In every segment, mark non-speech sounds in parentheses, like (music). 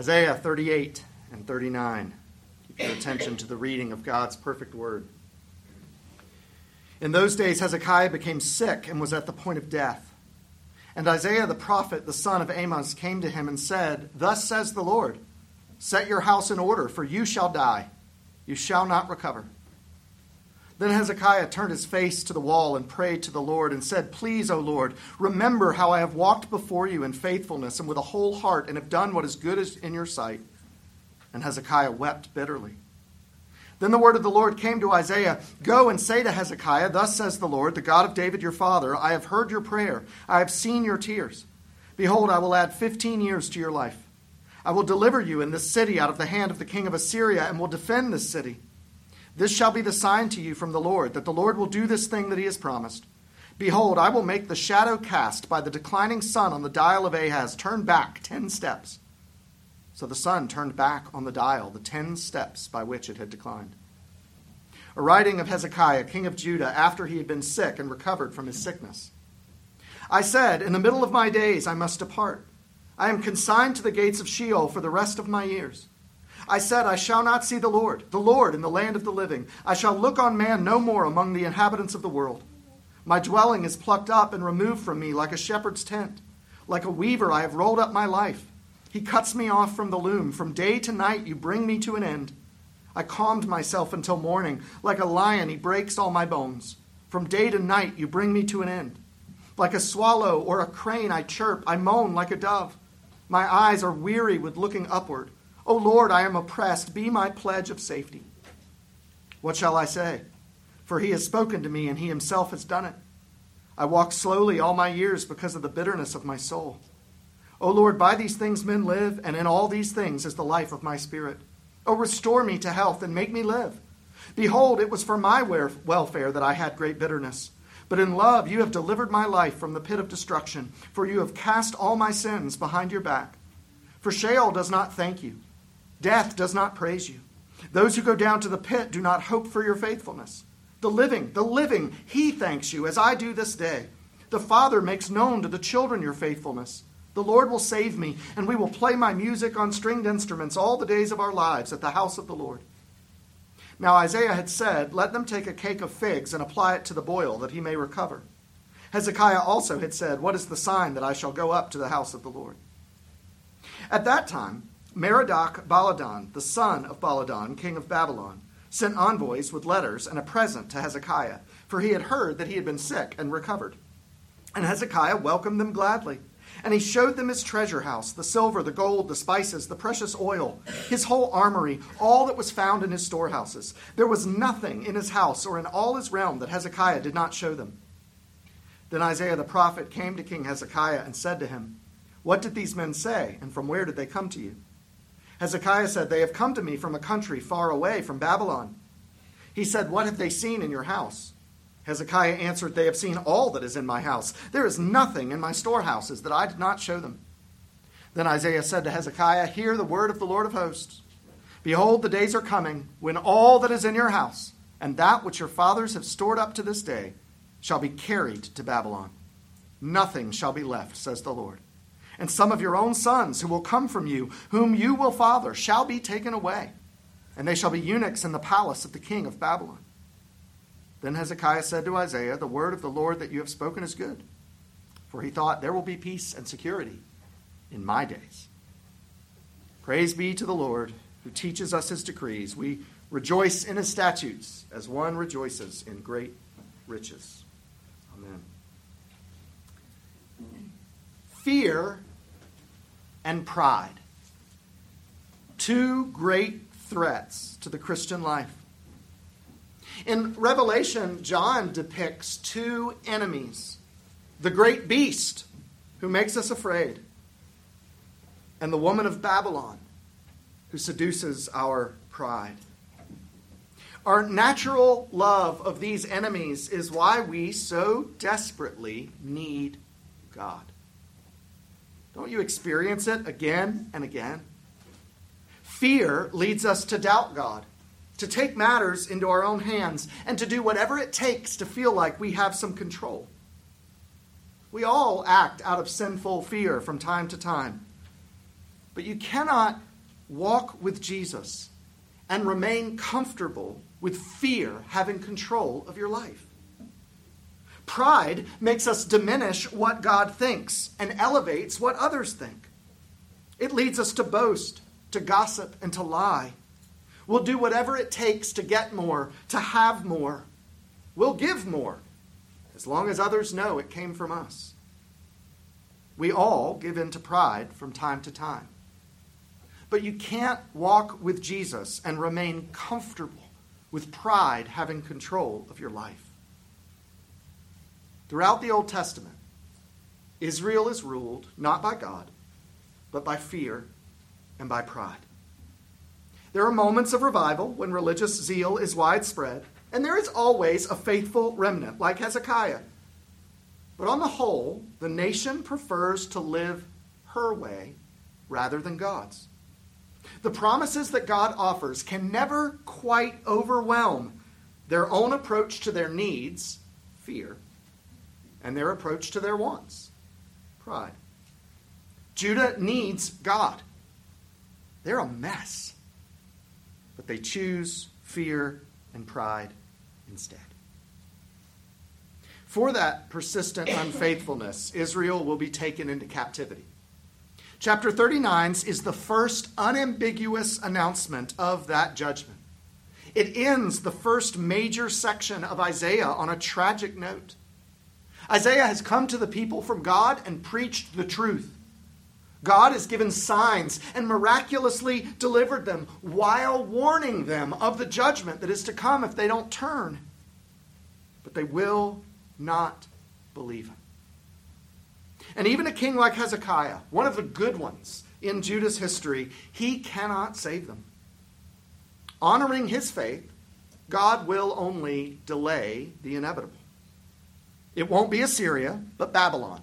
Isaiah 38 and 39. Keep your attention to the reading of God's perfect word. In those days, Hezekiah became sick and was at the point of death. And Isaiah the prophet, the son of Amos, came to him and said, Thus says the Lord, Set your house in order, for you shall die. You shall not recover. Then Hezekiah turned his face to the wall and prayed to the Lord and said, Please, O Lord, remember how I have walked before you in faithfulness and with a whole heart and have done what is good in your sight. And Hezekiah wept bitterly. Then the word of the Lord came to Isaiah Go and say to Hezekiah, Thus says the Lord, the God of David your father, I have heard your prayer, I have seen your tears. Behold, I will add fifteen years to your life. I will deliver you in this city out of the hand of the king of Assyria, and will defend this city. This shall be the sign to you from the Lord, that the Lord will do this thing that he has promised. Behold, I will make the shadow cast by the declining sun on the dial of Ahaz turn back ten steps so the sun turned back on the dial the ten steps by which it had declined. A writing of Hezekiah, king of Judah, after he had been sick and recovered from his sickness. I said, In the middle of my days I must depart. I am consigned to the gates of Sheol for the rest of my years. I said, I shall not see the Lord, the Lord in the land of the living. I shall look on man no more among the inhabitants of the world. My dwelling is plucked up and removed from me like a shepherd's tent. Like a weaver, I have rolled up my life. He cuts me off from the loom. From day to night, you bring me to an end. I calmed myself until morning. Like a lion, he breaks all my bones. From day to night, you bring me to an end. Like a swallow or a crane, I chirp. I moan like a dove. My eyes are weary with looking upward. O Lord, I am oppressed. Be my pledge of safety. What shall I say? For he has spoken to me, and he himself has done it. I walk slowly all my years because of the bitterness of my soul. O Lord, by these things men live, and in all these things is the life of my spirit. O restore me to health and make me live. Behold, it was for my welfare that I had great bitterness. But in love you have delivered my life from the pit of destruction, for you have cast all my sins behind your back. For Sheol does not thank you, death does not praise you. Those who go down to the pit do not hope for your faithfulness. The living, the living, he thanks you, as I do this day. The Father makes known to the children your faithfulness. The Lord will save me, and we will play my music on stringed instruments all the days of our lives at the house of the Lord. Now Isaiah had said, Let them take a cake of figs and apply it to the boil, that he may recover. Hezekiah also had said, What is the sign that I shall go up to the house of the Lord? At that time, Merodach Baladan, the son of Baladan, king of Babylon, sent envoys with letters and a present to Hezekiah, for he had heard that he had been sick and recovered. And Hezekiah welcomed them gladly. And he showed them his treasure house the silver, the gold, the spices, the precious oil, his whole armory, all that was found in his storehouses. There was nothing in his house or in all his realm that Hezekiah did not show them. Then Isaiah the prophet came to King Hezekiah and said to him, What did these men say, and from where did they come to you? Hezekiah said, They have come to me from a country far away, from Babylon. He said, What have they seen in your house? Hezekiah answered, They have seen all that is in my house. There is nothing in my storehouses that I did not show them. Then Isaiah said to Hezekiah, Hear the word of the Lord of hosts. Behold, the days are coming when all that is in your house, and that which your fathers have stored up to this day, shall be carried to Babylon. Nothing shall be left, says the Lord. And some of your own sons who will come from you, whom you will father, shall be taken away, and they shall be eunuchs in the palace of the king of Babylon. Then Hezekiah said to Isaiah, The word of the Lord that you have spoken is good. For he thought, There will be peace and security in my days. Praise be to the Lord who teaches us his decrees. We rejoice in his statutes as one rejoices in great riches. Amen. Fear and pride. Two great threats to the Christian life. In Revelation, John depicts two enemies the great beast, who makes us afraid, and the woman of Babylon, who seduces our pride. Our natural love of these enemies is why we so desperately need God. Don't you experience it again and again? Fear leads us to doubt God to take matters into our own hands, and to do whatever it takes to feel like we have some control. We all act out of sinful fear from time to time. But you cannot walk with Jesus and remain comfortable with fear having control of your life. Pride makes us diminish what God thinks and elevates what others think. It leads us to boast, to gossip, and to lie. We'll do whatever it takes to get more, to have more. We'll give more, as long as others know it came from us. We all give in to pride from time to time. But you can't walk with Jesus and remain comfortable with pride having control of your life. Throughout the Old Testament, Israel is ruled not by God, but by fear and by pride. There are moments of revival when religious zeal is widespread, and there is always a faithful remnant, like Hezekiah. But on the whole, the nation prefers to live her way rather than God's. The promises that God offers can never quite overwhelm their own approach to their needs, fear, and their approach to their wants, pride. Judah needs God. They're a mess. But they choose fear and pride instead. For that persistent (coughs) unfaithfulness, Israel will be taken into captivity. Chapter 39 is the first unambiguous announcement of that judgment. It ends the first major section of Isaiah on a tragic note. Isaiah has come to the people from God and preached the truth. God has given signs and miraculously delivered them while warning them of the judgment that is to come if they don't turn. But they will not believe him. And even a king like Hezekiah, one of the good ones in Judah's history, he cannot save them. Honoring his faith, God will only delay the inevitable. It won't be Assyria, but Babylon.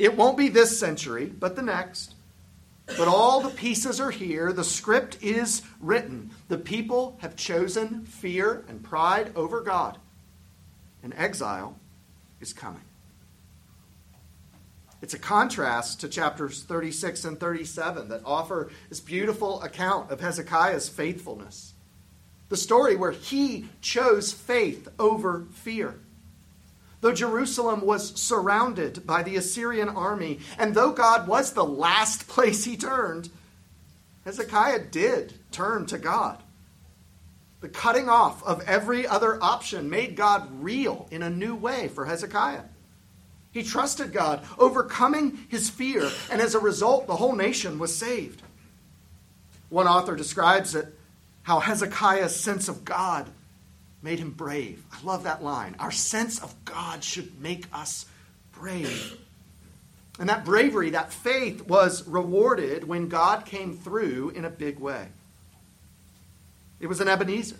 It won't be this century, but the next. But all the pieces are here. The script is written. The people have chosen fear and pride over God. And exile is coming. It's a contrast to chapters 36 and 37 that offer this beautiful account of Hezekiah's faithfulness. The story where he chose faith over fear. Though Jerusalem was surrounded by the Assyrian army, and though God was the last place he turned, Hezekiah did turn to God. The cutting off of every other option made God real in a new way for Hezekiah. He trusted God, overcoming his fear, and as a result, the whole nation was saved. One author describes it how Hezekiah's sense of God made him brave. I love that line. Our sense of God should make us brave. And that bravery, that faith, was rewarded when God came through in a big way. It was an Ebenezer,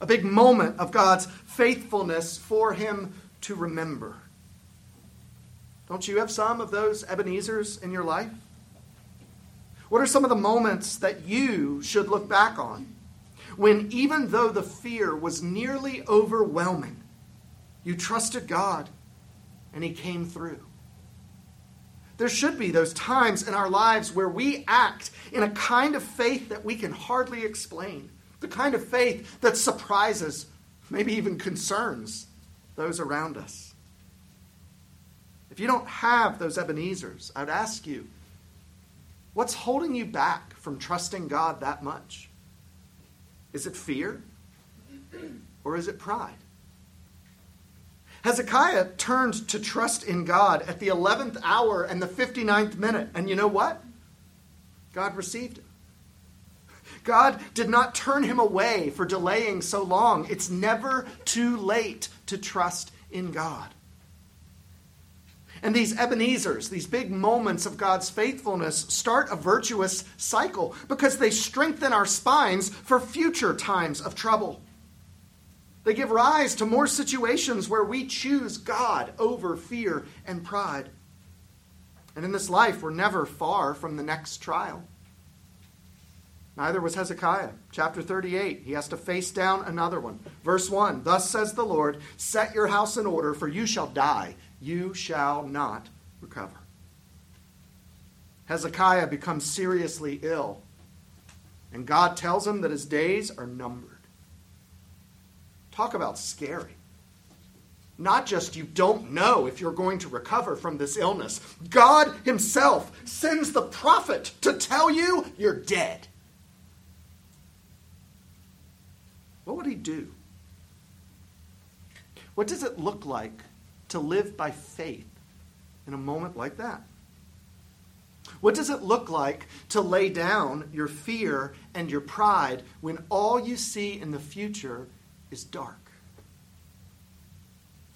a big moment of God's faithfulness for him to remember. Don't you have some of those Ebenezers in your life? What are some of the moments that you should look back on when, even though the fear was nearly overwhelming, you trusted God and He came through? There should be those times in our lives where we act in a kind of faith that we can hardly explain, the kind of faith that surprises, maybe even concerns those around us. If you don't have those Ebenezers, I'd ask you, what's holding you back from trusting God that much? Is it fear? Or is it pride? Hezekiah turned to trust in God at the 11th hour and the 59th minute. And you know what? God received him. God did not turn him away for delaying so long. It's never too late to trust in God. And these Ebenezers, these big moments of God's faithfulness, start a virtuous cycle because they strengthen our spines for future times of trouble. They give rise to more situations where we choose God over fear and pride. And in this life, we're never far from the next trial. Neither was Hezekiah. Chapter 38, he has to face down another one. Verse 1 Thus says the Lord, Set your house in order, for you shall die you shall not recover. Hezekiah becomes seriously ill. And God tells him that his days are numbered. Talk about scary. Not just you don't know if you're going to recover from this illness. God Himself sends the prophet to tell you you're dead. What would He do? What does it look like to live by faith in a moment like that? What does it look like to lay down your fear and your pride when all you see in the future is dark?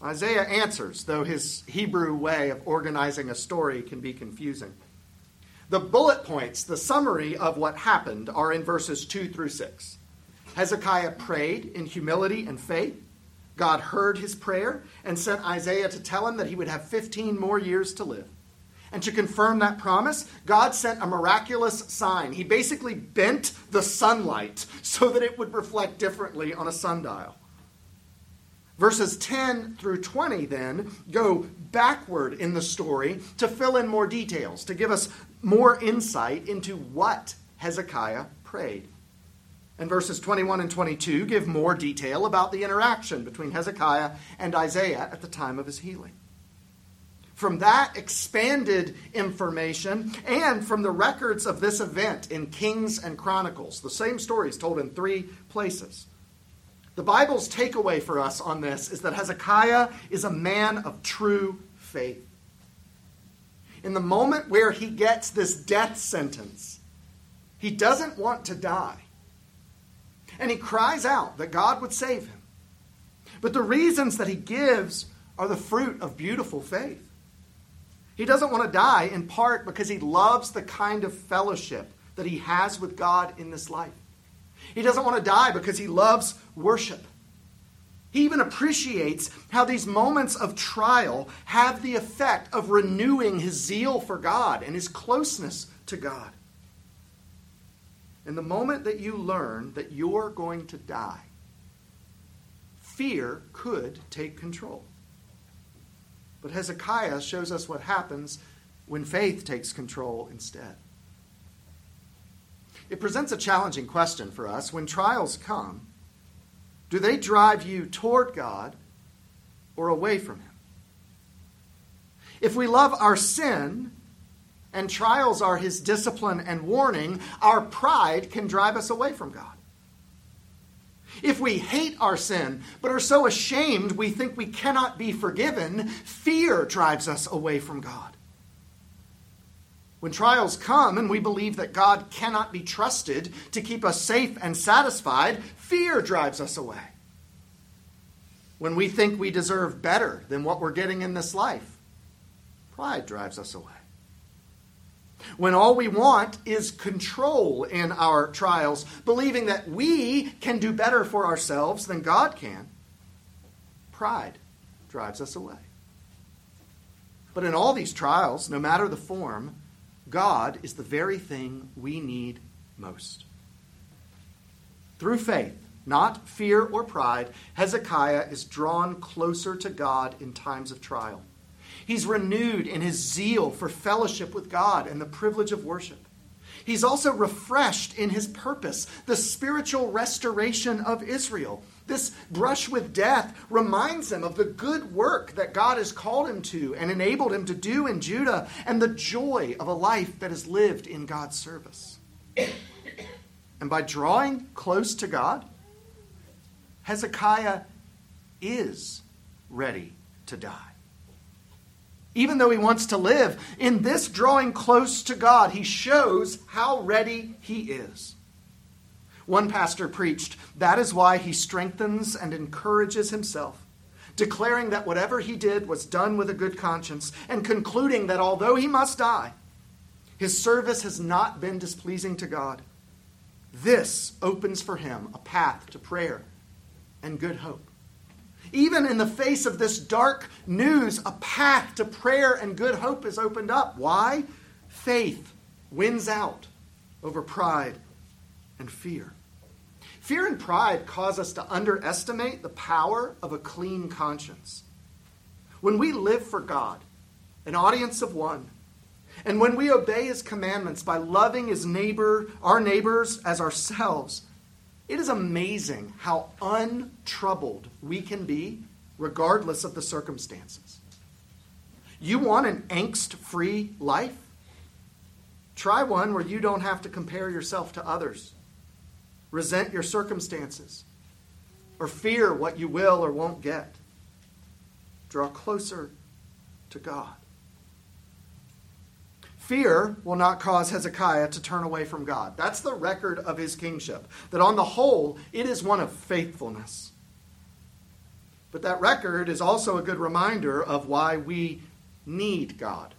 Isaiah answers, though his Hebrew way of organizing a story can be confusing. The bullet points, the summary of what happened, are in verses 2 through 6. Hezekiah prayed in humility and faith. God heard his prayer and sent Isaiah to tell him that he would have 15 more years to live. And to confirm that promise, God sent a miraculous sign. He basically bent the sunlight so that it would reflect differently on a sundial. Verses 10 through 20 then go backward in the story to fill in more details, to give us more insight into what Hezekiah prayed. And verses 21 and 22 give more detail about the interaction between Hezekiah and Isaiah at the time of his healing. From that expanded information and from the records of this event in Kings and Chronicles, the same story is told in three places. The Bible's takeaway for us on this is that Hezekiah is a man of true faith. In the moment where he gets this death sentence, he doesn't want to die. And he cries out that God would save him. But the reasons that he gives are the fruit of beautiful faith. He doesn't want to die in part because he loves the kind of fellowship that he has with God in this life. He doesn't want to die because he loves worship. He even appreciates how these moments of trial have the effect of renewing his zeal for God and his closeness to God. In the moment that you learn that you're going to die, fear could take control. But Hezekiah shows us what happens when faith takes control instead. It presents a challenging question for us. When trials come, do they drive you toward God or away from Him? If we love our sin and trials are His discipline and warning, our pride can drive us away from God. If we hate our sin but are so ashamed we think we cannot be forgiven, fear drives us away from God. When trials come and we believe that God cannot be trusted to keep us safe and satisfied, fear drives us away. When we think we deserve better than what we're getting in this life, pride drives us away. When all we want is control in our trials, believing that we can do better for ourselves than God can, pride drives us away. But in all these trials, no matter the form, God is the very thing we need most. Through faith, not fear or pride, Hezekiah is drawn closer to God in times of trial. He's renewed in his zeal for fellowship with God and the privilege of worship. He's also refreshed in his purpose, the spiritual restoration of Israel. This brush with death reminds him of the good work that God has called him to and enabled him to do in Judah and the joy of a life that is lived in God's service. And by drawing close to God, Hezekiah is ready to die. Even though he wants to live, in this drawing close to God, he shows how ready he is. One pastor preached, That is why he strengthens and encourages himself, declaring that whatever he did was done with a good conscience, and concluding that although he must die, his service has not been displeasing to God. This opens for him a path to prayer and good hope. Even in the face of this dark news, a path to prayer and good hope is opened up. Why? Faith wins out over pride and fear. Fear and pride cause us to underestimate the power of a clean conscience. When we live for God, an audience of one, And when we obey his commandments by loving his neighbor, our neighbors as ourselves, it is amazing how untroubled we can be regardless of the circumstances. You want an angst free life? Try one where you don't have to compare yourself to others, resent your circumstances, or fear what you will or won't get. Draw closer to God. Fear will not cause Hezekiah to turn away from God. That's the record of his kingship. That on the whole, it is one of faithfulness. But that record is also a good reminder of why we need God.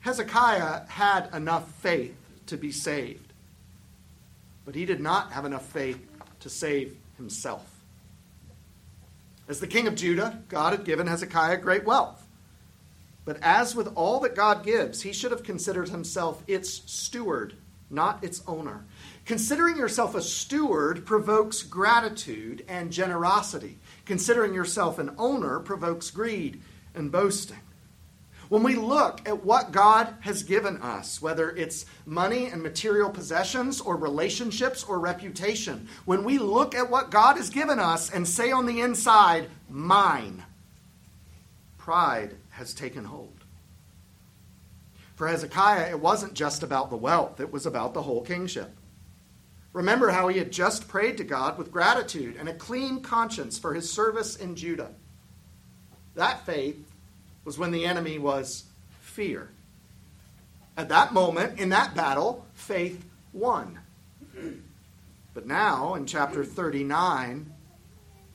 Hezekiah had enough faith to be saved, but he did not have enough faith to save himself. As the king of Judah, God had given Hezekiah great wealth. But as with all that God gives, he should have considered himself its steward, not its owner. Considering yourself a steward provokes gratitude and generosity. Considering yourself an owner provokes greed and boasting. When we look at what God has given us, whether it's money and material possessions or relationships or reputation, when we look at what God has given us and say on the inside, mine, pride has taken hold. For Hezekiah, it wasn't just about the wealth, it was about the whole kingship. Remember how he had just prayed to God with gratitude and a clean conscience for his service in Judah. That faith was when the enemy was fear. At that moment, in that battle, faith won. But now, in chapter 39,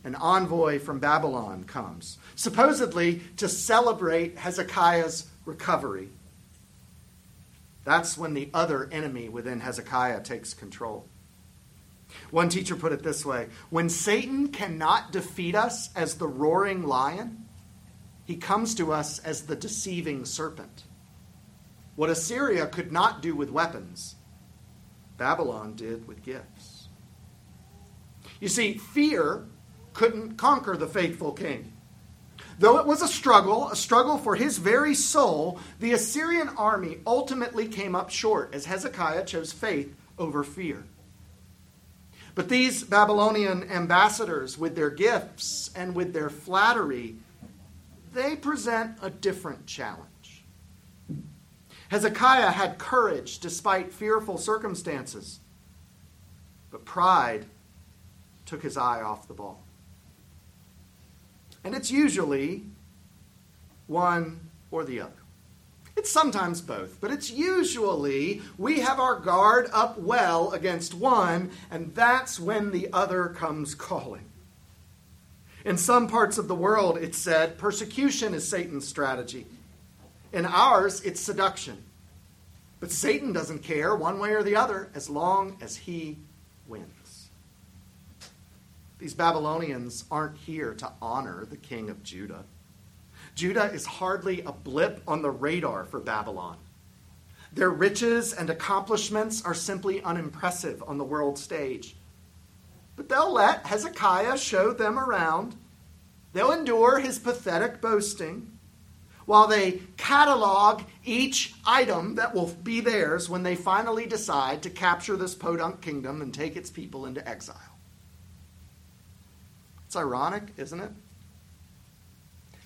an envoy from Babylon comes, supposedly to celebrate Hezekiah's recovery. That's when the other enemy within Hezekiah takes control. One teacher put it this way When Satan cannot defeat us as the roaring lion, he comes to us as the deceiving serpent. What Assyria could not do with weapons, Babylon did with gifts. You see, fear couldn't conquer the faithful king. Though it was a struggle, a struggle for his very soul, the Assyrian army ultimately came up short as Hezekiah chose faith over fear. But these Babylonian ambassadors, with their gifts and with their flattery, they present a different challenge. Hezekiah had courage despite fearful circumstances, but pride took his eye off the ball. And it's usually one or the other. It's sometimes both, but it's usually we have our guard up well against one, and that's when the other comes calling. In some parts of the world, it's said persecution is Satan's strategy. In ours, it's seduction. But Satan doesn't care one way or the other as long as he wins. These Babylonians aren't here to honor the king of Judah. Judah is hardly a blip on the radar for Babylon. Their riches and accomplishments are simply unimpressive on the world stage. But they'll let Hezekiah show them around. They'll endure his pathetic boasting while they catalog each item that will be theirs when they finally decide to capture this podunk kingdom and take its people into exile. It's ironic, isn't it?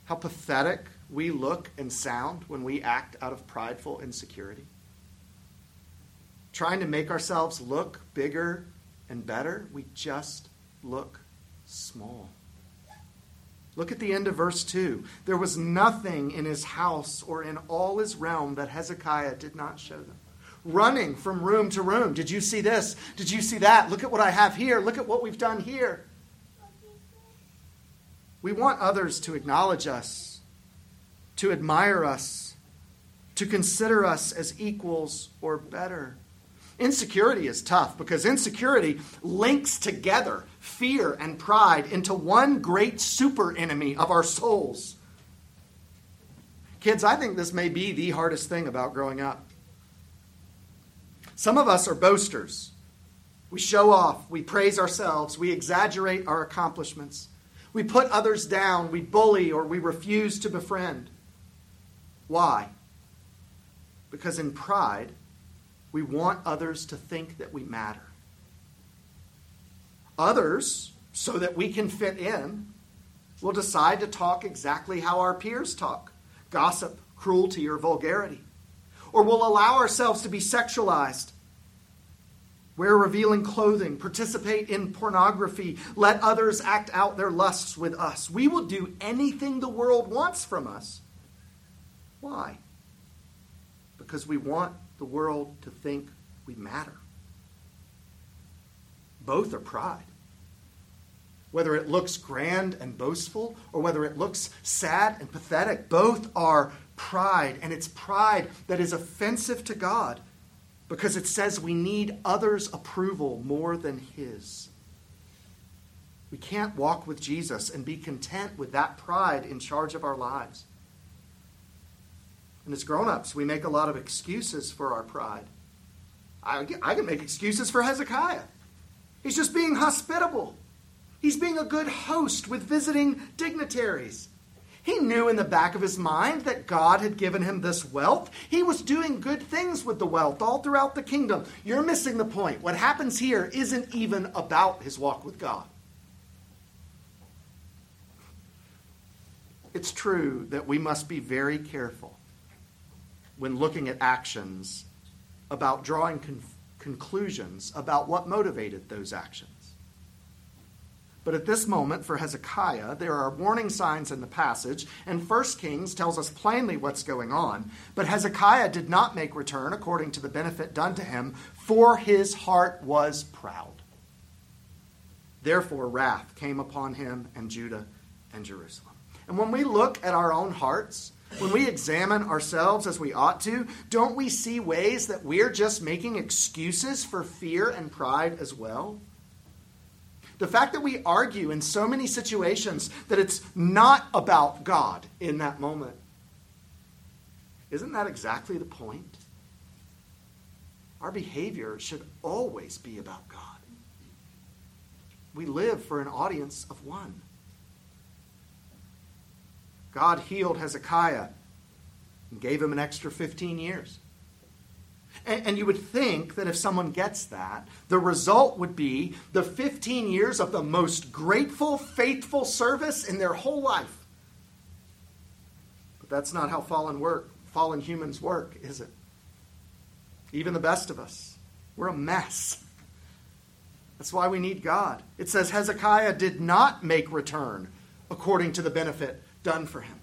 How pathetic we look and sound when we act out of prideful insecurity. Trying to make ourselves look bigger and better, we just look small. Look at the end of verse 2. There was nothing in his house or in all his realm that Hezekiah did not show them. Running from room to room. Did you see this? Did you see that? Look at what I have here. Look at what we've done here. We want others to acknowledge us, to admire us, to consider us as equals or better. Insecurity is tough because insecurity links together fear and pride into one great super enemy of our souls. Kids, I think this may be the hardest thing about growing up. Some of us are boasters. We show off, we praise ourselves, we exaggerate our accomplishments. We put others down, we bully, or we refuse to befriend. Why? Because in pride, we want others to think that we matter. Others, so that we can fit in, will decide to talk exactly how our peers talk gossip, cruelty, or vulgarity. Or will allow ourselves to be sexualized, wear revealing clothing, participate in pornography, let others act out their lusts with us. We will do anything the world wants from us. Why? Because we want the world to think we matter. Both are pride whether it looks grand and boastful or whether it looks sad and pathetic. Both are pride, and it's pride that is offensive to God because it says we need others' approval more than His. We can't walk with Jesus and be content with that pride in charge of our lives. And as grown ups, we make a lot of excuses for our pride. I, I can make excuses for Hezekiah. He's just being hospitable. He's being a good host with visiting dignitaries. He knew in the back of his mind that God had given him this wealth. He was doing good things with the wealth all throughout the kingdom. You're missing the point. What happens here isn't even about his walk with God. It's true that we must be very careful when looking at actions about drawing con- conclusions about what motivated those actions. But at this moment, for Hezekiah, there are warning signs in the passage, and 1 Kings tells us plainly what's going on. But Hezekiah did not make return according to the benefit done to him, for his heart was proud. Therefore, wrath came upon him and Judah and Jerusalem. And when we look at our own hearts, when we examine ourselves as we ought to, don't we see ways that we're just making excuses for fear and pride as well? The fact that we argue in so many situations that it's not about God in that moment. Isn't that exactly the point? Our behavior should always be about God. We live for an audience of one. God healed Hezekiah and gave him an extra 15 years. And, and, you would think that if someone gets that, the result would be the 15 years of the most grateful, faithful service in their whole life. But that's not how fallen work, fallen humans work, is it? Even the best of us. We're a mess. That's why we need God. It says Hezekiah did not make return according to the benefit done for him.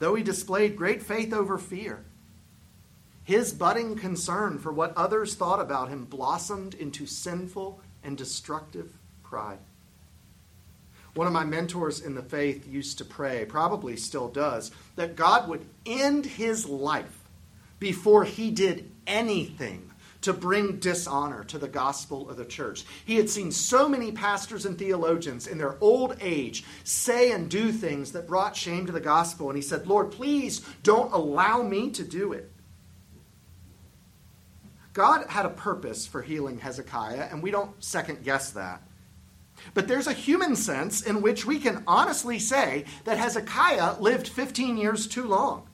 Though he displayed great faith over fear, his budding concern for what others thought about him blossomed into sinful and destructive pride. One of my mentors in the faith used to pray, probably still does, that God would end his life before he did anything to bring dishonor to the gospel of the church. He had seen so many pastors and theologians in their old age say and do things that brought shame to the gospel. And he said, Lord, please don't allow me to do it. God had a purpose for healing Hezekiah, and we don't second guess that. But there's a human sense in which we can honestly say that Hezekiah lived 15 years too long.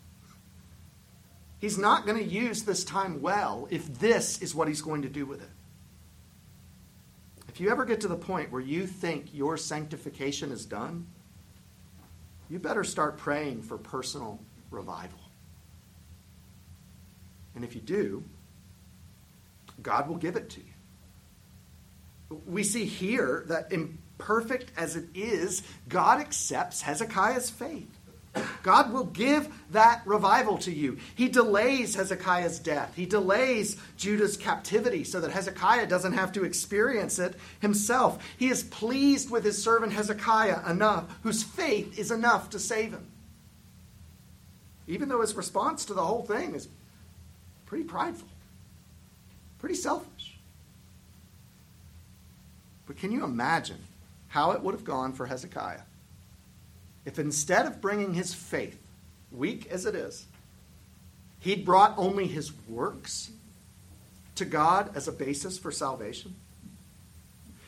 He's not going to use this time well if this is what he's going to do with it. If you ever get to the point where you think your sanctification is done, you better start praying for personal revival. And if you do, God will give it to you. We see here that imperfect as it is, God accepts Hezekiah's faith. God will give that revival to you. He delays Hezekiah's death. He delays Judah's captivity so that Hezekiah doesn't have to experience it himself. He is pleased with his servant Hezekiah enough, whose faith is enough to save him. Even though his response to the whole thing is pretty prideful. Pretty selfish. But can you imagine how it would have gone for Hezekiah if instead of bringing his faith, weak as it is, he'd brought only his works to God as a basis for salvation?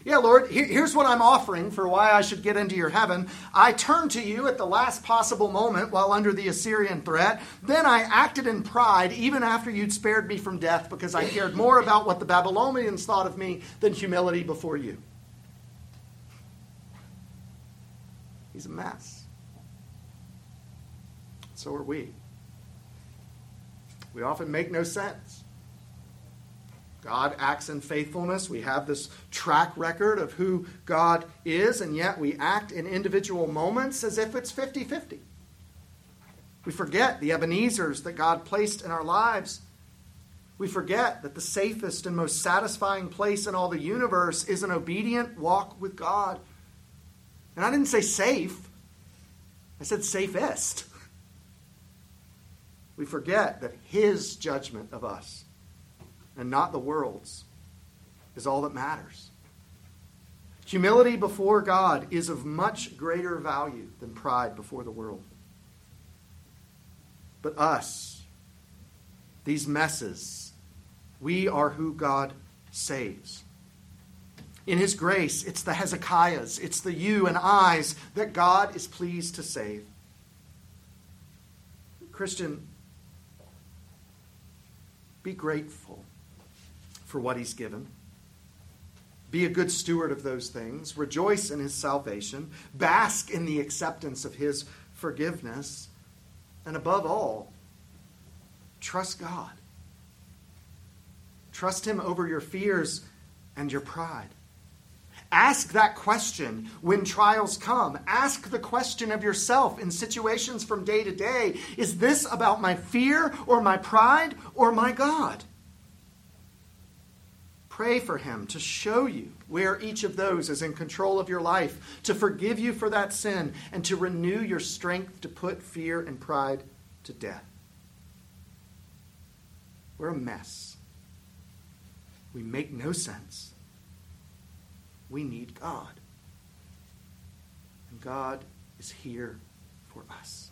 Yeah, Lord, here's what I'm offering for why I should get into your heaven. I turned to you at the last possible moment while under the Assyrian threat. Then I acted in pride even after you'd spared me from death because I cared more about what the Babylonians thought of me than humility before you. He's a mess. So are we. We often make no sense. God acts in faithfulness. We have this track record of who God is, and yet we act in individual moments as if it's 50 50. We forget the Ebenezers that God placed in our lives. We forget that the safest and most satisfying place in all the universe is an obedient walk with God. And I didn't say safe, I said safest. We forget that His judgment of us and not the world's is all that matters. Humility before God is of much greater value than pride before the world. But us, these messes, we are who God saves. In His grace, it's the Hezekiahs, it's the you and I's that God is pleased to save. Christian, be grateful for what he's given. Be a good steward of those things. Rejoice in his salvation. Bask in the acceptance of his forgiveness. And above all, trust God. Trust him over your fears and your pride. Ask that question when trials come. Ask the question of yourself in situations from day to day Is this about my fear or my pride or my God? Pray for Him to show you where each of those is in control of your life, to forgive you for that sin, and to renew your strength to put fear and pride to death. We're a mess. We make no sense. We need God. And God is here for us.